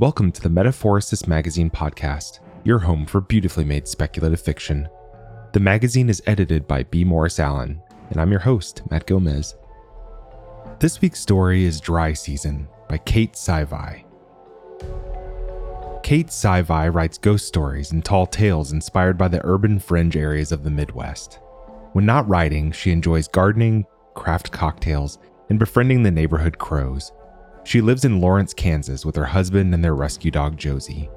Welcome to the Metaphorosis Magazine podcast, your home for beautifully made speculative fiction. The magazine is edited by B. Morris Allen, and I'm your host, Matt Gomez. This week's story is Dry Season by Caite Sajwaj. Caite Sajwaj writes ghost stories and tall tales inspired by the urban fringe areas of the Midwest. When not writing, she enjoys gardening, craft cocktails, and befriending the neighborhood crows. She lives in Lawrence, Kansas with her husband and their rescue dog Josie.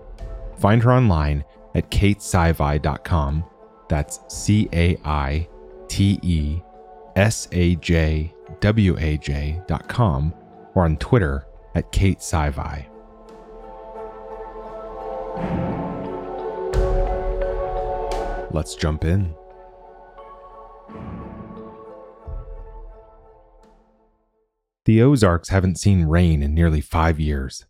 Find her online at caitesajwaj.com. That's C A I T E S A J W A J.com or on Twitter at Kate. Let's jump in. The Ozarks haven't seen rain in nearly five years.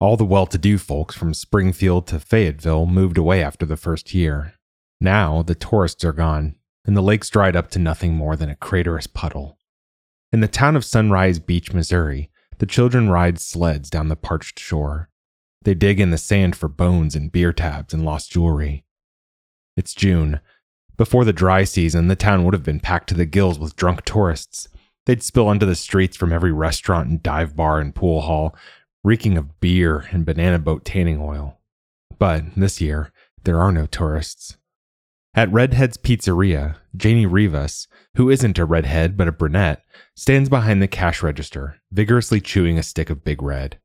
All the well to do folks from Springfield to Fayetteville moved away after the first year. Now the tourists are gone, and the lake's dried up to nothing more than a craterous puddle. In the town of Sunrise Beach, Missouri, the children ride sleds down the parched shore. They dig in the sand for bones and beer tabs and lost jewelry. It's June. Before the dry season, the town would have been packed to the gills with drunk tourists They'd spill onto the streets from every restaurant and dive bar and pool hall, reeking of beer and banana boat tanning oil. But this year, there are no tourists. At Redhead's Pizzeria, Janie Rivas, who isn't a redhead but a brunette, stands behind the cash register, vigorously chewing a stick of Big Red.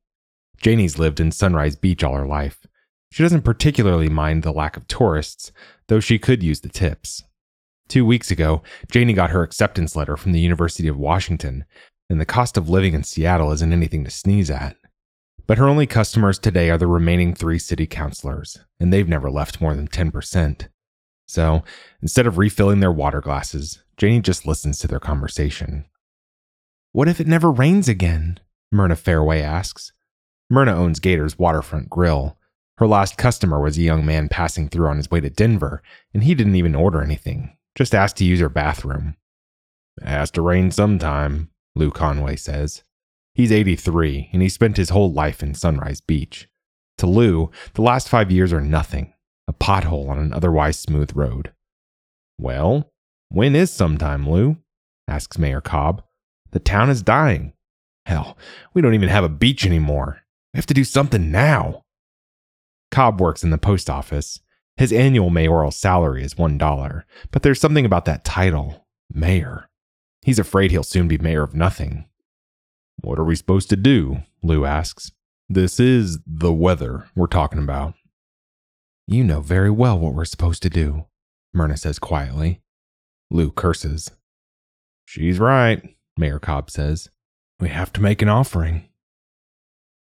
Janie's lived in Sunrise Beach all her life. She doesn't particularly mind the lack of tourists, though she could use the tips. Two weeks ago, Janie got her acceptance letter from the University of Washington, and the cost of living in Seattle isn't anything to sneeze at. But her only customers today are the remaining three city councilors, and they've never left more than 10%. So, instead of refilling their water glasses, Janie just listens to their conversation. What if it never rains again? Myrna Fairway asks. Myrna owns Gator's Waterfront Grill. Her last customer was a young man passing through on his way to Denver, and he didn't even order anything. Just asked to use her bathroom. It has to rain sometime, Lou Conway says. He's 83 and he spent his whole life in Sunrise Beach. To Lou, the last five years are nothing, a pothole on an otherwise smooth road. Well, when is sometime, Lou? asks Mayor Cobb. The town is dying. Hell, we don't even have a beach anymore. We have to do something now. Cobb works in the post office. His annual mayoral salary is $1, but there's something about that title, mayor. He's afraid he'll soon be mayor of nothing. What are we supposed to do? Lou asks. This is the weather we're talking about. You know very well what we're supposed to do, Myrna says quietly. Lou curses. She's right, Mayor Cobb says. We have to make an offering.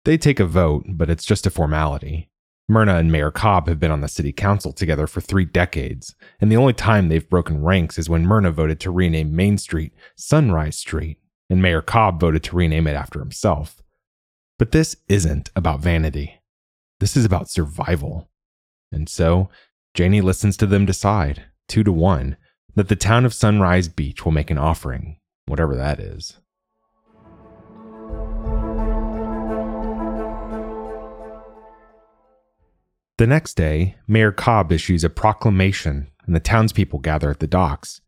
They take a vote, but it's just a formality. Myrna and Mayor Cobb have been on the city council together for three decades, and the only time they've broken ranks is when Myrna voted to rename Main Street Sunrise Street, and Mayor Cobb voted to rename it after himself. But this isn't about vanity. This is about survival. And so, Janie listens to them decide, two to one, that the town of Sunrise Beach will make an offering, whatever that is. The next day, Mayor Cobb issues a proclamation, and the townspeople gather at the docks.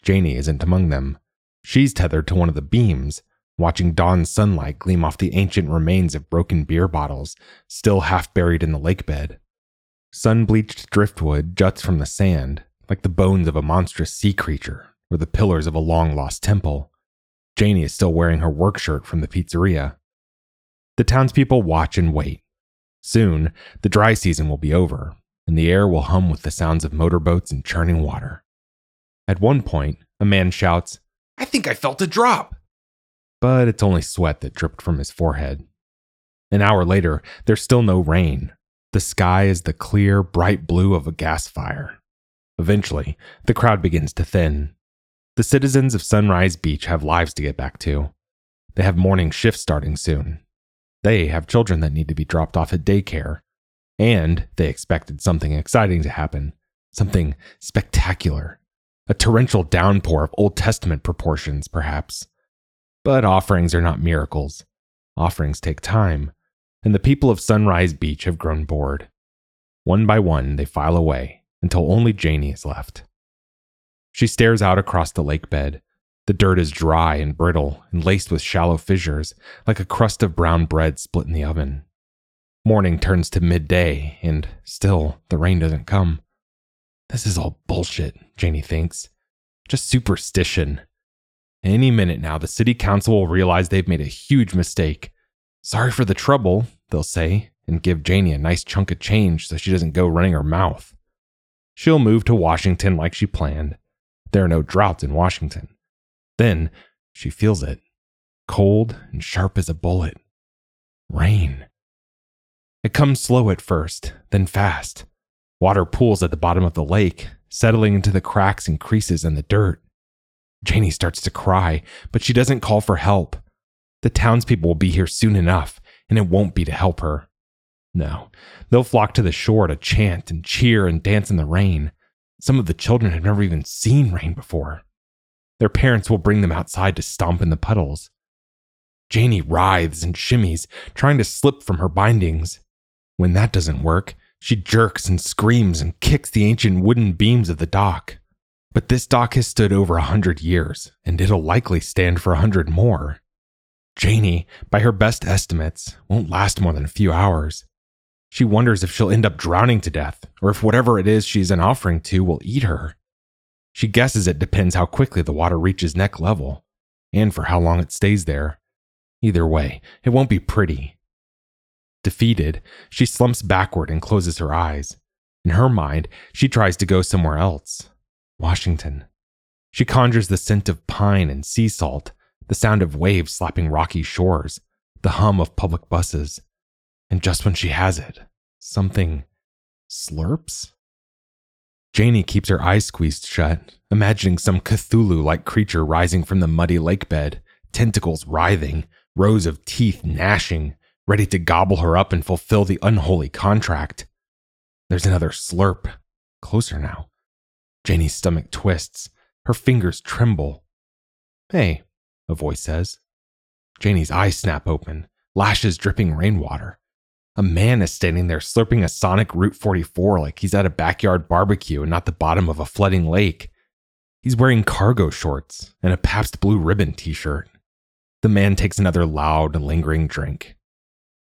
Janie isn't among them. She's tethered to one of the beams, watching dawn sunlight gleam off the ancient remains of broken beer bottles, still half buried in the lake bed. Sun bleached driftwood juts from the sand, like the bones of a monstrous sea creature or the pillars of a long lost temple. Janie is still wearing her work shirt from the pizzeria. The townspeople watch and wait, Soon, the dry season will be over, and the air will hum with the sounds of motorboats and churning water. At one point, a man shouts, I think I felt a drop! But it's only sweat that dripped from his forehead. An hour later, there's still no rain. The sky is the clear, bright blue of a gas fire. Eventually, the crowd begins to thin. The citizens of Sunrise Beach have lives to get back to. They have morning shifts starting soon, they have children that need to be dropped off at daycare. And they expected something exciting to happen, something spectacular. A torrential downpour of Old Testament proportions, perhaps. But offerings are not miracles. Offerings take time. and the people of Sunrise Beach have grown bored. One by one, they file away until only Janie is left. She stares out across the lake bed. The dirt is dry and brittle and laced with shallow fissures, like a crust of brown bread split in the oven. Morning turns to midday, and still the rain doesn't come. This is all bullshit, Janie thinks. Just superstition. Any minute now, the city council will realize they've made a huge mistake. Sorry for the trouble, they'll say, and give Janie a nice chunk of change so she doesn't go running her mouth. She'll move to Washington like she planned. There are no droughts in Washington. Then she feels it cold and sharp as a bullet. Rain. It comes slow at first, then fast. Water pools at the bottom of the lake, settling into the cracks and creases in the dirt. Janie starts to cry, but she doesn't call for help. The townspeople will be here soon enough, and it won't be to help her. No, they'll flock to the shore to chant and cheer and dance in the rain. Some of the children have never even seen rain before. Their parents will bring them outside to stomp in the puddles. Janie writhes and shimmies, trying to slip from her bindings. When that doesn't work, she jerks and screams and kicks the ancient wooden beams of the dock. But this dock has stood over a hundred years, and it'll likely stand for a hundred more. Janie, by her best estimates, won't last more than a few hours. She wonders if she'll end up drowning to death, or if whatever it is she's an offering to will eat her. She guesses it depends how quickly the water reaches neck level, and for how long it stays there. Either way, it won't be pretty. Defeated, she slumps backward and closes her eyes. In her mind, she tries to go somewhere else Washington. She conjures the scent of pine and sea salt, the sound of waves slapping rocky shores, the hum of public buses. And just when she has it, something slurps? Janie keeps her eyes squeezed shut, imagining some Cthulhu like creature rising from the muddy lake bed, tentacles writhing, rows of teeth gnashing, ready to gobble her up and fulfill the unholy contract. There's another slurp, closer now. Janie's stomach twists, her fingers tremble. Hey, a voice says. Janie's eyes snap open, lashes dripping rainwater. A man is standing there slurping a Sonic Route 44 like he's at a backyard barbecue and not the bottom of a flooding lake. He's wearing cargo shorts and a Pabst Blue Ribbon t shirt. The man takes another loud, lingering drink.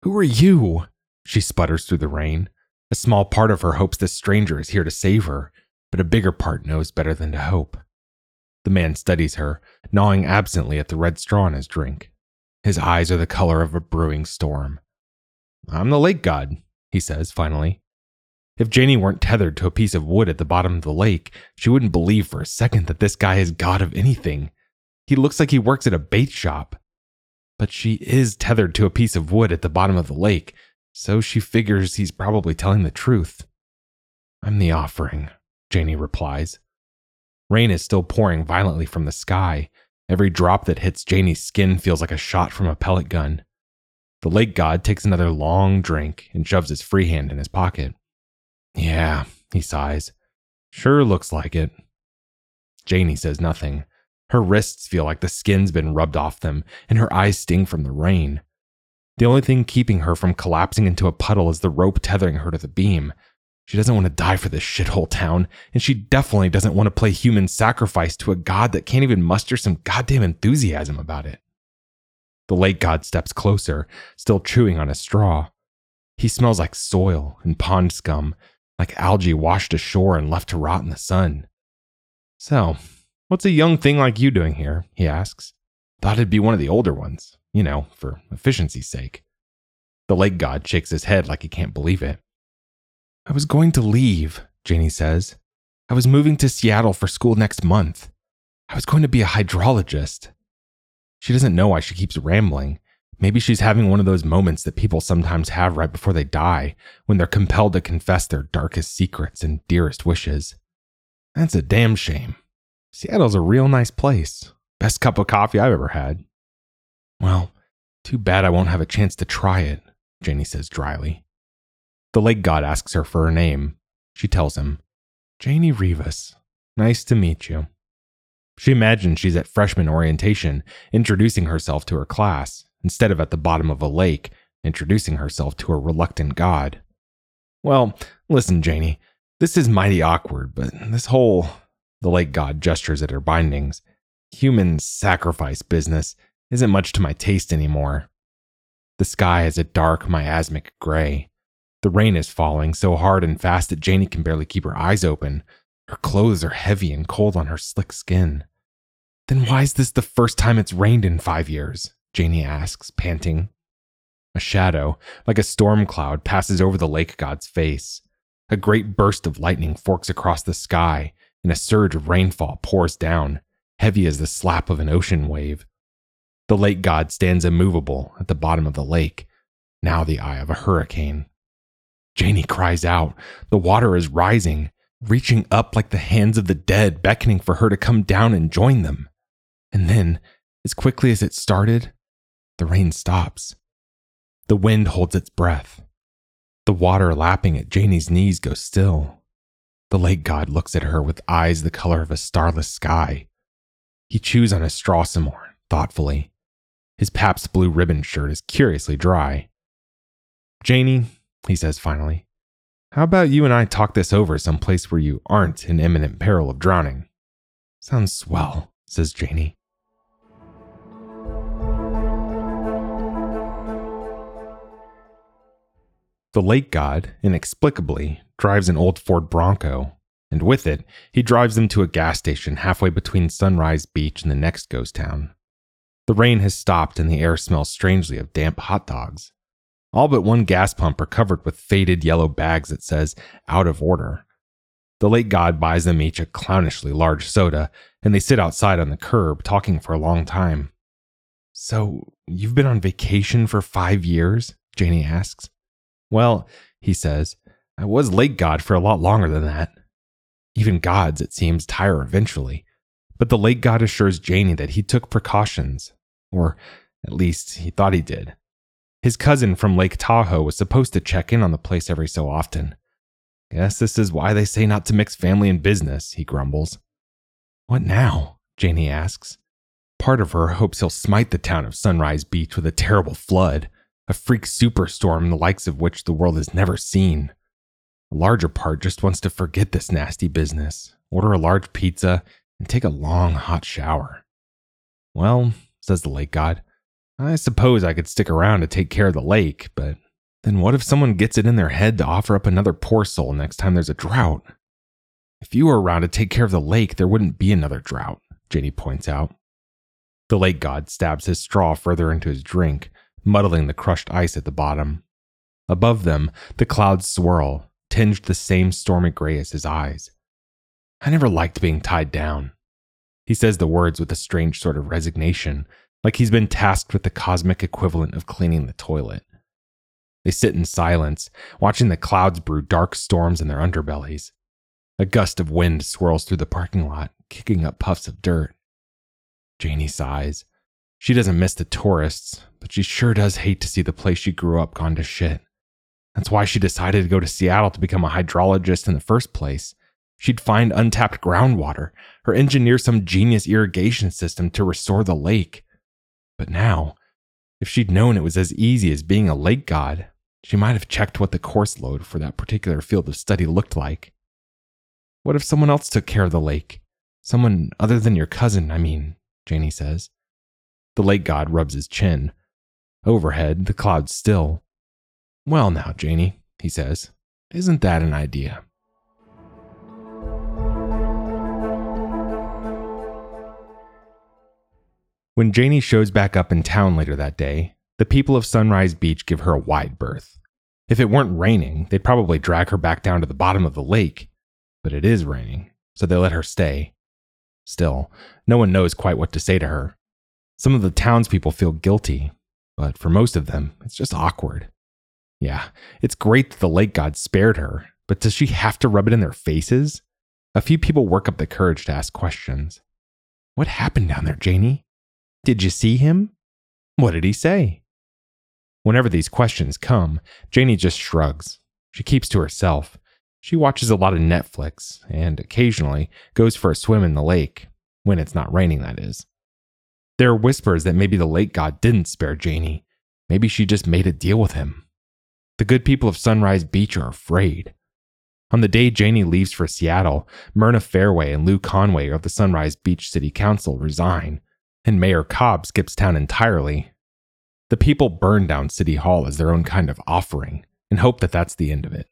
Who are you? She sputters through the rain. A small part of her hopes this stranger is here to save her, but a bigger part knows better than to hope. The man studies her, gnawing absently at the red straw in his drink. His eyes are the color of a brewing storm. I'm the lake god, he says finally. If Janie weren't tethered to a piece of wood at the bottom of the lake, she wouldn't believe for a second that this guy is god of anything. He looks like he works at a bait shop. But she is tethered to a piece of wood at the bottom of the lake, so she figures he's probably telling the truth. I'm the offering, Janie replies. Rain is still pouring violently from the sky. Every drop that hits Janie's skin feels like a shot from a pellet gun. The lake god takes another long drink and shoves his free hand in his pocket. Yeah, he sighs. Sure looks like it. Janie says nothing. Her wrists feel like the skin's been rubbed off them, and her eyes sting from the rain. The only thing keeping her from collapsing into a puddle is the rope tethering her to the beam. She doesn't want to die for this shithole town, and she definitely doesn't want to play human sacrifice to a god that can't even muster some goddamn enthusiasm about it. The lake god steps closer, still chewing on a straw. He smells like soil and pond scum, like algae washed ashore and left to rot in the sun. So, what's a young thing like you doing here? he asks. Thought it'd be one of the older ones, you know, for efficiency's sake. The lake god shakes his head like he can't believe it. I was going to leave, Janie says. I was moving to Seattle for school next month. I was going to be a hydrologist. She doesn't know why she keeps rambling. Maybe she's having one of those moments that people sometimes have right before they die, when they're compelled to confess their darkest secrets and dearest wishes. That's a damn shame. Seattle's a real nice place. Best cup of coffee I've ever had. Well, too bad I won't have a chance to try it, Janie says dryly. The lake god asks her for her name. She tells him, Janie Rivas. Nice to meet you. She imagines she's at freshman orientation, introducing herself to her class, instead of at the bottom of a lake, introducing herself to a reluctant god. Well, listen, Janie, this is mighty awkward, but this whole, the lake god gestures at her bindings, human sacrifice business isn't much to my taste anymore. The sky is a dark, miasmic gray. The rain is falling so hard and fast that Janie can barely keep her eyes open. Her clothes are heavy and cold on her slick skin. Then why is this the first time it's rained in five years? Janie asks, panting. A shadow, like a storm cloud, passes over the lake god's face. A great burst of lightning forks across the sky, and a surge of rainfall pours down, heavy as the slap of an ocean wave. The lake god stands immovable at the bottom of the lake, now the eye of a hurricane. Janie cries out. The water is rising, reaching up like the hands of the dead, beckoning for her to come down and join them. And then, as quickly as it started, the rain stops. The wind holds its breath. The water lapping at Janie's knees goes still. The lake god looks at her with eyes the color of a starless sky. He chews on his straw some more, thoughtfully. His Pabst blue ribbon shirt is curiously dry. Janie, he says finally, how about you and I talk this over someplace where you aren't in imminent peril of drowning? Sounds swell, says Janie. The lake god, inexplicably, drives an old Ford Bronco, and with it, he drives them to a gas station halfway between Sunrise Beach and the next ghost town. The rain has stopped and the air smells strangely of damp hot dogs. All but one gas pump are covered with faded yellow bags that says out of order. The lake god buys them each a clownishly large soda, and they sit outside on the curb talking for a long time. So, you've been on vacation for five years? Janie asks. Well, he says, I was lake god for a lot longer than that. Even gods, it seems, tire eventually. But the lake god assures Janie that he took precautions, or at least he thought he did. His cousin from Lake Tahoe was supposed to check in on the place every so often. Guess this is why they say not to mix family and business, he grumbles. What now? Janie asks. Part of her hopes he'll smite the town of Sunrise Beach with a terrible flood, a freak superstorm the likes of which the world has never seen. A larger part just wants to forget this nasty business, order a large pizza, and take a long hot shower. Well, says the lake god, I suppose I could stick around to take care of the lake, but then what if someone gets it in their head to offer up another poor soul next time there's a drought? If you were around to take care of the lake, there wouldn't be another drought, Janie points out. The lake god stabs his straw further into his drink, muddling the crushed ice at the bottom. Above them, the clouds swirl, tinged the same stormy gray as his eyes. I never liked being tied down. He says the words with a strange sort of resignation, like he's been tasked with the cosmic equivalent of cleaning the toilet. They sit in silence, watching the clouds brew dark storms in their underbellies. A gust of wind swirls through the parking lot, kicking up puffs of dirt. Janie sighs. She doesn't miss the tourists, but she sure does hate to see the place she grew up gone to shit. That's why she decided to go to Seattle to become a hydrologist in the first place. She'd find untapped groundwater or engineer some genius irrigation system to restore the lake. But now, if she'd known it was as easy as being a lake god, she might have checked what the course load for that particular field of study looked like. What if someone else took care of the lake? Someone other than your cousin, I mean, Janie says. The lake god rubs his chin. Overhead, the clouds still. Well, now, Janie, he says, isn't that an idea? When Janie shows back up in town later that day, the people of Sunrise Beach give her a wide berth. If it weren't raining, they'd probably drag her back down to the bottom of the lake. But it is raining, so they let her stay. Still, no one knows quite what to say to her. Some of the townspeople feel guilty, but for most of them, it's just awkward. Yeah, it's great that the lake god spared her, but does she have to rub it in their faces? A few people work up the courage to ask questions. What happened down there, Janie? Did you see him? What did he say? Whenever these questions come, Janie just shrugs. She keeps to herself. She watches a lot of Netflix and occasionally goes for a swim in the lake, when it's not raining, that is. There are whispers that maybe the lake god didn't spare Janie. maybe she just made a deal with him. The good people of Sunrise Beach are afraid. On the day Janie leaves for Seattle, Myrna Fairway and Lou Conway of the Sunrise Beach City Council resign, and Mayor Cobb skips town entirely. The people burn down City Hall as their own kind of offering and hope that that's the end of it.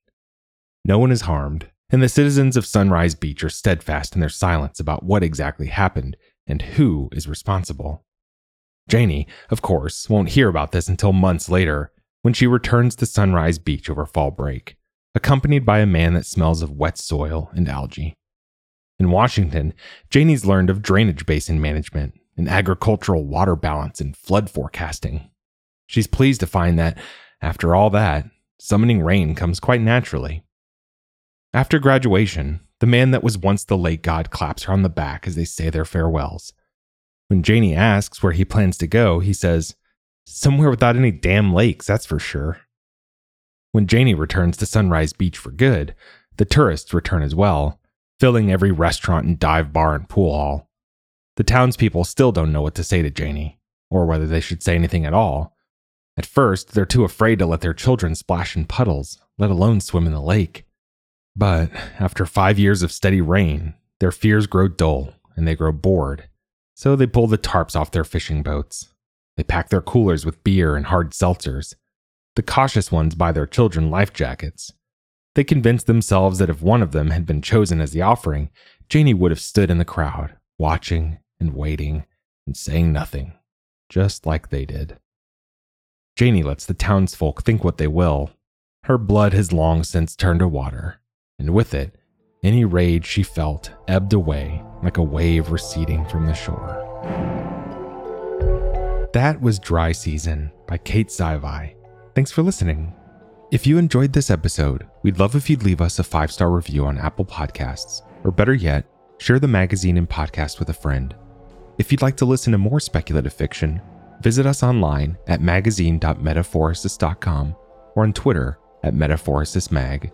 No one is harmed, and the citizens of Sunrise Beach are steadfast in their silence about what exactly happened and who is responsible. Janie, of course, won't hear about this until months later when she returns to Sunrise Beach over fall break accompanied by a man that smells of wet soil and algae. In Washington, Janie's learned of drainage basin management and agricultural water balance and flood forecasting. She's pleased to find that, after all that, summoning rain comes quite naturally. After graduation, the man that was once the lake god claps her on the back as they say their farewells. When Janie asks where he plans to go, he says, Somewhere without any damn lakes, that's for sure. When Janie returns to Sunrise Beach for good, the tourists return as well, filling every restaurant and dive bar and pool hall. The townspeople still don't know what to say to Janie, or whether they should say anything at all. At first, they're too afraid to let their children splash in puddles, let alone swim in the lake. But after five years of steady rain, their fears grow dull and they grow bored. So they pull the tarps off their fishing boats. They pack their coolers with beer and hard seltzers the cautious ones buy their children life jackets. They convince themselves that if one of them had been chosen as the offering, Janie would have stood in the crowd, watching and waiting and saying nothing, just like they did. Janie lets the townsfolk think what they will. Her blood has long since turned to water, and with it, any rage she felt ebbed away like a wave receding from the shore. That was Dry Season by Caite Sajwaj. Thanks for listening. If you enjoyed this episode, we'd love if you'd leave us a five star review on Apple Podcasts, or better yet, share the magazine and podcast with a friend. If you'd like to listen to more speculative fiction, visit us online at magazine.metaphorosis.com or on Twitter at metaphorosismag.